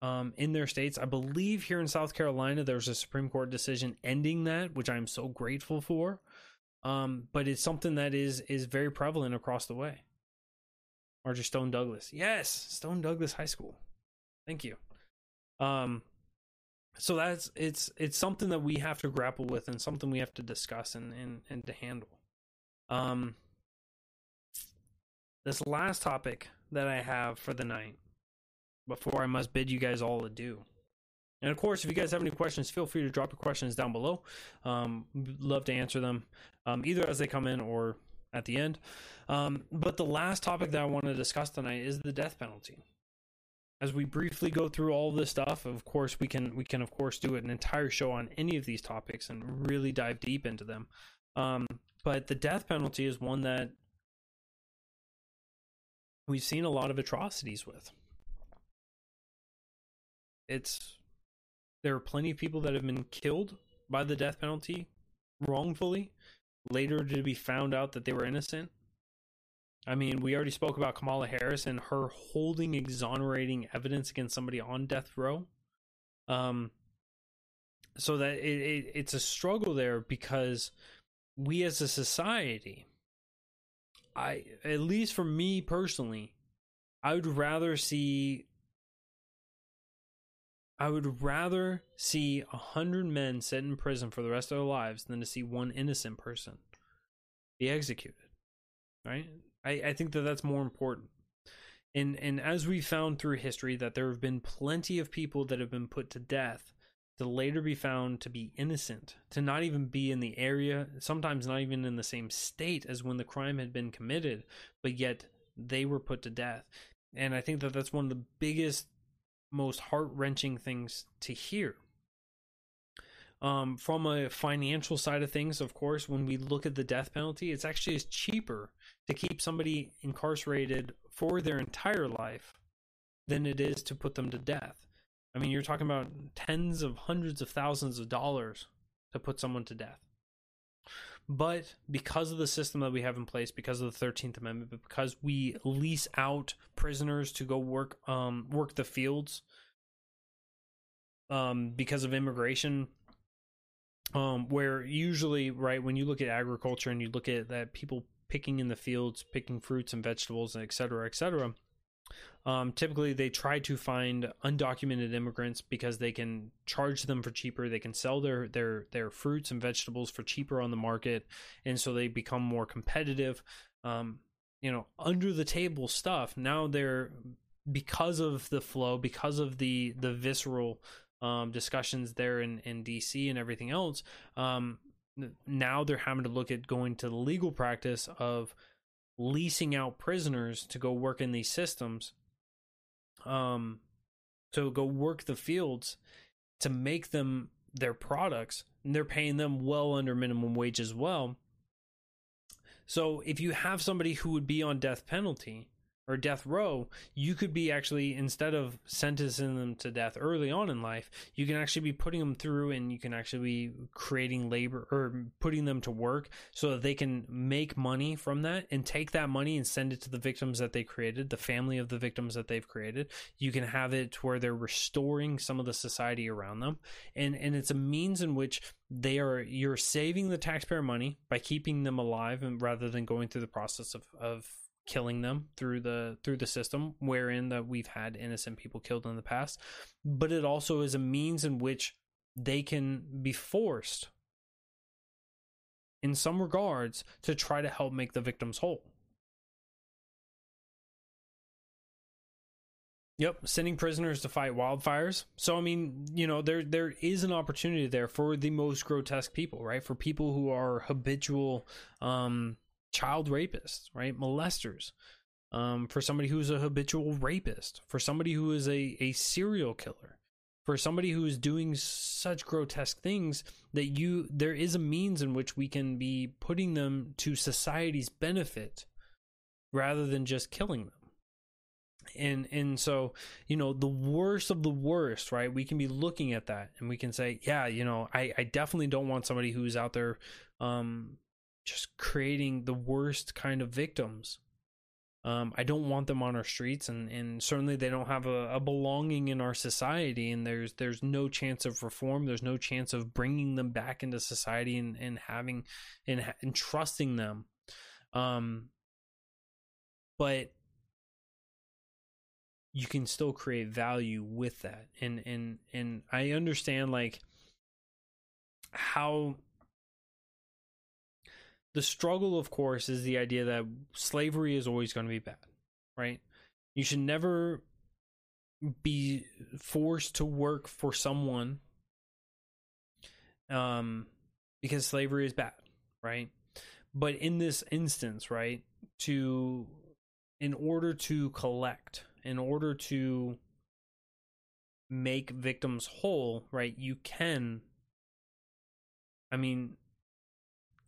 S1: um, in their states. I believe here in South Carolina, there's a Supreme Court decision ending that, which I'm so grateful for. Um, but it's something that is is very prevalent across the way. Marjory Stone Douglas, yes, Stone Douglas High School. Thank you. Um, so that's it's it's something that we have to grapple with and something we have to discuss and and, and to handle. Um, this last topic that I have for the night before I must bid you guys all adieu. And of course, if you guys have any questions, feel free to drop your questions down below. Um, love to answer them um, either as they come in or at the end. Um, but the last topic that I want to discuss tonight is the death penalty. As we briefly go through all this stuff, of course, we can we can of course do an entire show on any of these topics and really dive deep into them. Um, but the death penalty is one that we've seen a lot of atrocities with. It's there are plenty of people that have been killed by the death penalty wrongfully, later to be found out that they were innocent. I mean, we already spoke about Kamala Harris and her holding exonerating evidence against somebody on death row. Um, so that it, it, it's a struggle there because we as a society, I at least for me personally, I would rather see I would rather see a hundred men sit in prison for the rest of their lives than to see one innocent person be executed. Right? I, I think that that's more important. And and as we found through history that there have been plenty of people that have been put to death to later be found to be innocent, to not even be in the area, sometimes not even in the same state as when the crime had been committed, but yet they were put to death. And I think that that's one of the biggest most heart wrenching things to hear. Um, from a financial side of things, of course, when we look at the death penalty, it's actually is cheaper to keep somebody incarcerated for their entire life than it is to put them to death. I mean, you're talking about tens of hundreds of thousands of dollars to put someone to death. But because of the system that we have in place, because of the 13th Amendment, but because we lease out prisoners to go work um, work the fields um, because of immigration, um, where usually, right, when you look at agriculture and you look at that people picking in the fields, picking fruits and vegetables, and et cetera, et cetera, um, typically, they try to find undocumented immigrants because they can charge them for cheaper. They can sell their their their fruits and vegetables for cheaper on the market, and so they become more competitive. Um, you know, under the table stuff. Now they're because of the flow, because of the the visceral um, discussions there in in DC and everything else. Um, now they're having to look at going to the legal practice of leasing out prisoners to go work in these systems um to go work the fields to make them their products and they're paying them well under minimum wage as well. So if you have somebody who would be on death penalty or death row, you could be actually instead of sentencing them to death early on in life, you can actually be putting them through and you can actually be creating labor or putting them to work so that they can make money from that and take that money and send it to the victims that they created, the family of the victims that they've created. You can have it where they're restoring some of the society around them. And and it's a means in which they are you're saving the taxpayer money by keeping them alive and rather than going through the process of, of killing them through the through the system wherein that we've had innocent people killed in the past but it also is a means in which they can be forced in some regards to try to help make the victims whole Yep, sending prisoners to fight wildfires. So I mean, you know, there there is an opportunity there for the most grotesque people, right? For people who are habitual um child rapists, right? Molesters. Um, for somebody who's a habitual rapist, for somebody who is a, a serial killer, for somebody who is doing such grotesque things that you there is a means in which we can be putting them to society's benefit rather than just killing them and and so you know the worst of the worst right we can be looking at that and we can say yeah you know i i definitely don't want somebody who's out there um just creating the worst kind of victims. Um, I don't want them on our streets, and, and certainly they don't have a, a, belonging in our society. And there's there's no chance of reform. There's no chance of bringing them back into society and, and having and, and trusting them. Um, but you can still create value with that, and and and I understand like how the struggle, of course, is the idea that slavery is always going to be bad, right? You should never be forced to work for someone um because slavery is bad, right? But in this instance, right, to in order to collect, in order to make victims whole, right, you can I mean,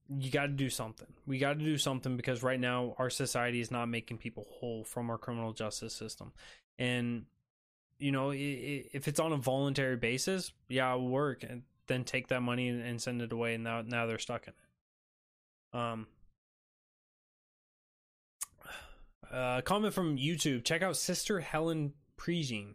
S1: you got to do something. We got to do something because right now our society is not making people whole from our criminal justice system. And you know, if it's on a voluntary basis, yeah, it'll work, and then take that money and send it away. And now, now they're stuck in it. Um, uh, comment from YouTube. Check out Sister Helen Prejean.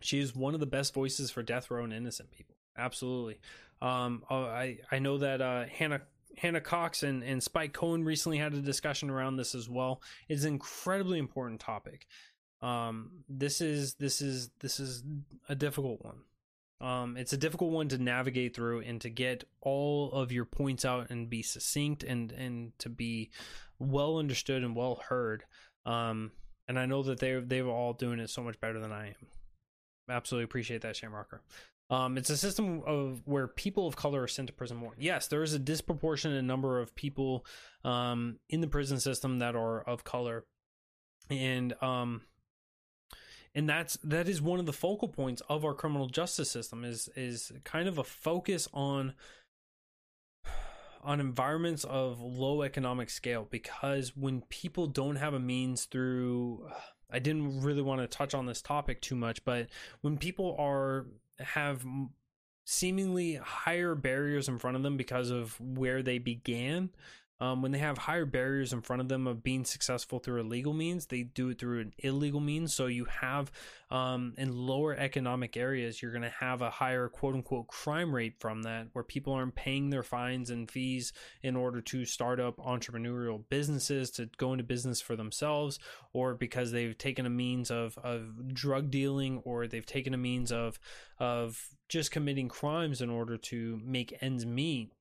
S1: She is one of the best voices for death row and innocent people. Absolutely. Um, oh, I I know that uh, Hannah Hannah Cox and, and Spike Cohen recently had a discussion around this as well. It's an incredibly important topic. Um, this is this is this is a difficult one. Um, it's a difficult one to navigate through and to get all of your points out and be succinct and and to be well understood and well heard. Um, and I know that they they're all doing it so much better than I am. Absolutely appreciate that, Shamrocker. Um, it's a system of where people of color are sent to prison more. Yes, there is a disproportionate number of people um, in the prison system that are of color, and um, and that's that is one of the focal points of our criminal justice system is is kind of a focus on on environments of low economic scale because when people don't have a means through I didn't really want to touch on this topic too much but when people are have seemingly higher barriers in front of them because of where they began um, when they have higher barriers in front of them of being successful through illegal means, they do it through an illegal means. So you have um, in lower economic areas, you're going to have a higher quote unquote crime rate from that, where people aren't paying their fines and fees in order to start up entrepreneurial businesses to go into business for themselves, or because they've taken a means of of drug dealing, or they've taken a means of of just committing crimes in order to make ends meet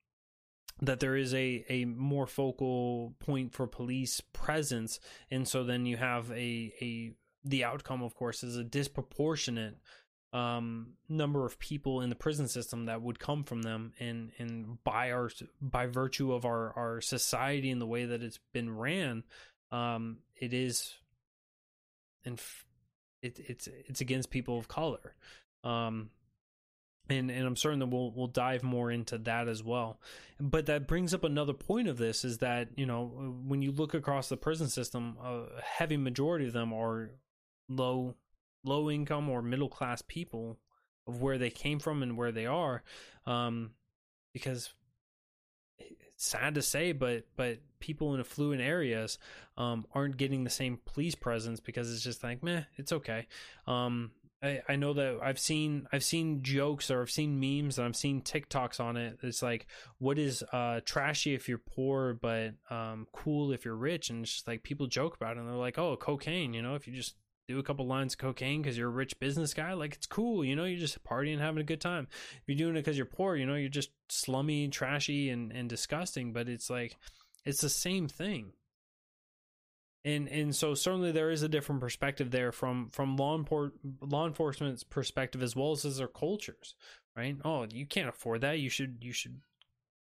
S1: that there is a, a more focal point for police presence. And so then you have a, a the outcome of course is a disproportionate um, number of people in the prison system that would come from them. And and by our by virtue of our our society and the way that it's been ran um, it is and it, it's it's against people of color. Um, and and I'm certain that we'll we'll dive more into that as well. But that brings up another point of this is that you know when you look across the prison system, a heavy majority of them are low low income or middle class people of where they came from and where they are, um, because sad to say, but but people in affluent areas um, aren't getting the same police presence because it's just like meh, it's okay. Um, I, I know that I've seen I've seen jokes or I've seen memes and I've seen TikToks on it. It's like, what is uh, trashy if you're poor, but um, cool if you're rich? And it's just like people joke about it and they're like, oh, cocaine. You know, if you just do a couple lines of cocaine because you're a rich business guy, like it's cool. You know, you're just partying, having a good time. If you're doing it because you're poor, you know, you're just slummy, trashy, and and disgusting. But it's like, it's the same thing and and so certainly there is a different perspective there from from law law enforcement's perspective as well as their cultures right? Oh you can't afford that. You should you should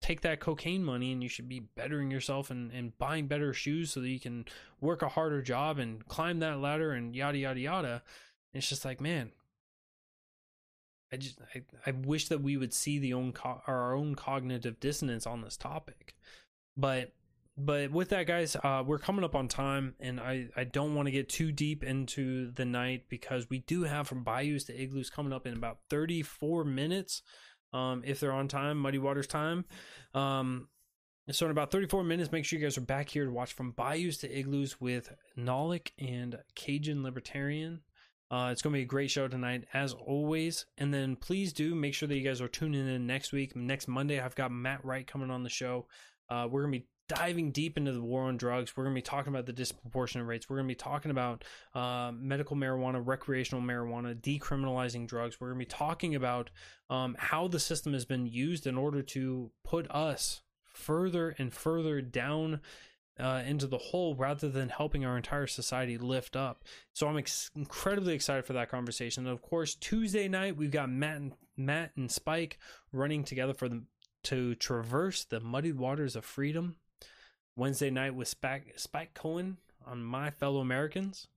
S1: take that cocaine money and you should be bettering yourself and, and buying better shoes so that you can work a harder job and climb that ladder and yada yada yada. And it's just like man i just i, I wish that we would see the own co- our own cognitive dissonance on this topic. But but with that guys uh, we're coming up on time and i i don't want to get too deep into the night because we do have from bayous to igloos coming up in about 34 minutes um, if they're on time muddy waters time um, so in about 34 minutes make sure you guys are back here to watch from bayous to igloos with Nolik and cajun libertarian uh, it's going to be a great show tonight, as always. And then please do make sure that you guys are tuning in next week. Next Monday, I've got Matt Wright coming on the show. Uh, we're going to be diving deep into the war on drugs. We're going to be talking about the disproportionate rates. We're going to be talking about uh, medical marijuana, recreational marijuana, decriminalizing drugs. We're going to be talking about um, how the system has been used in order to put us further and further down uh, into the hole rather than helping our entire society lift up. So I'm ex- incredibly excited for that conversation. And of course, Tuesday night we've got Matt and Matt and Spike running together for the to traverse the muddied waters of freedom Wednesday night with Spike, Spike Cohen on My Fellow Americans.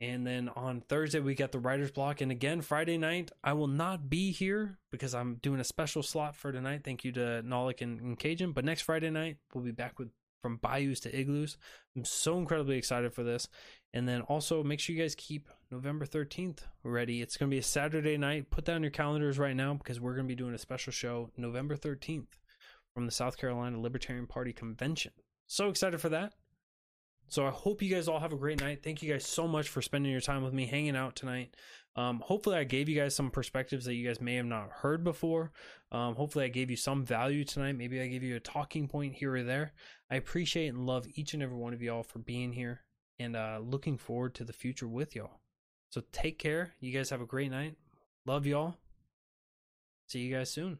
S1: And then on Thursday, we got the writer's block. And again, Friday night, I will not be here because I'm doing a special slot for tonight. Thank you to Nolik and, and Cajun. But next Friday night, we'll be back with from bayous to igloos. I'm so incredibly excited for this. And then also make sure you guys keep November 13th ready. It's going to be a Saturday night. Put that on your calendars right now because we're going to be doing a special show November 13th from the South Carolina Libertarian Party Convention. So excited for that. So I hope you guys all have a great night. Thank you guys so much for spending your time with me, hanging out tonight. Um, hopefully, I gave you guys some perspectives that you guys may have not heard before. Um, hopefully, I gave you some value tonight. Maybe I gave you a talking point here or there. I appreciate and love each and every one of y'all for being here and uh, looking forward to the future with y'all. So take care. You guys have a great night. Love y'all. See you guys soon.